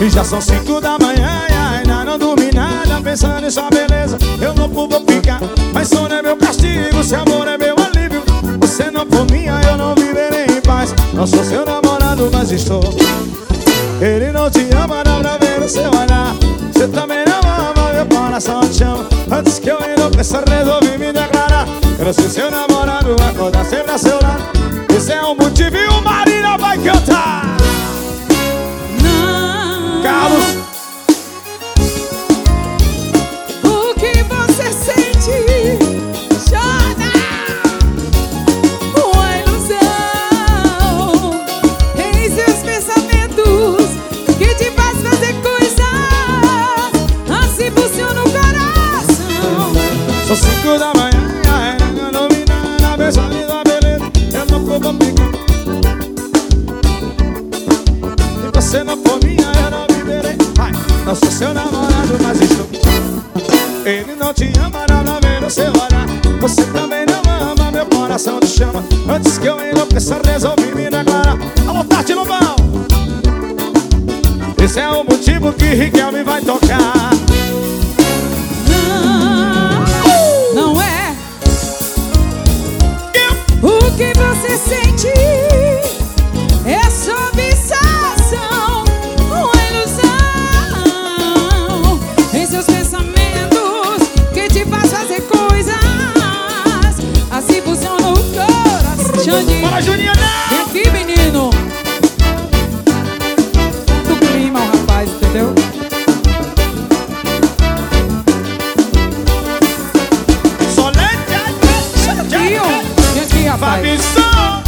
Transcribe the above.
E já são cinco da manhã e ainda não dormi nada Pensando em sua beleza, eu não vou ficar Mas sono é meu castigo, seu amor é meu alívio. Você não for minha, eu não viverei em paz. Não sou seu namorado, mas estou. Ele não te ama, não pra ver o seu olhar. Você também não ama, meu coração te chama Antes que eu enlouqueça, resolvi me declarar. Quero ser seu namorado, acordar sempre a seu lado Esse é o motivo e o Marina vai cantar nada Pensando em sua beleza, eu não vou ficar E você não for minha, eu não viverei. Ai, Não sou seu namorado, mas estou. Ele não te ama, não pra ver o seu olhar. Você também não ama, meu coração te chama. Antes que eu enlouqueça, resolvi me declarar. Alô, Tati Lobão Esse é o motivo que Riquelme vai tocar você sente. É fixação, uma ilusão em seus pensamentos que te faz fazer coisas. Assim funciona o coração. Xande, Bora, Juliana! Vem aqui,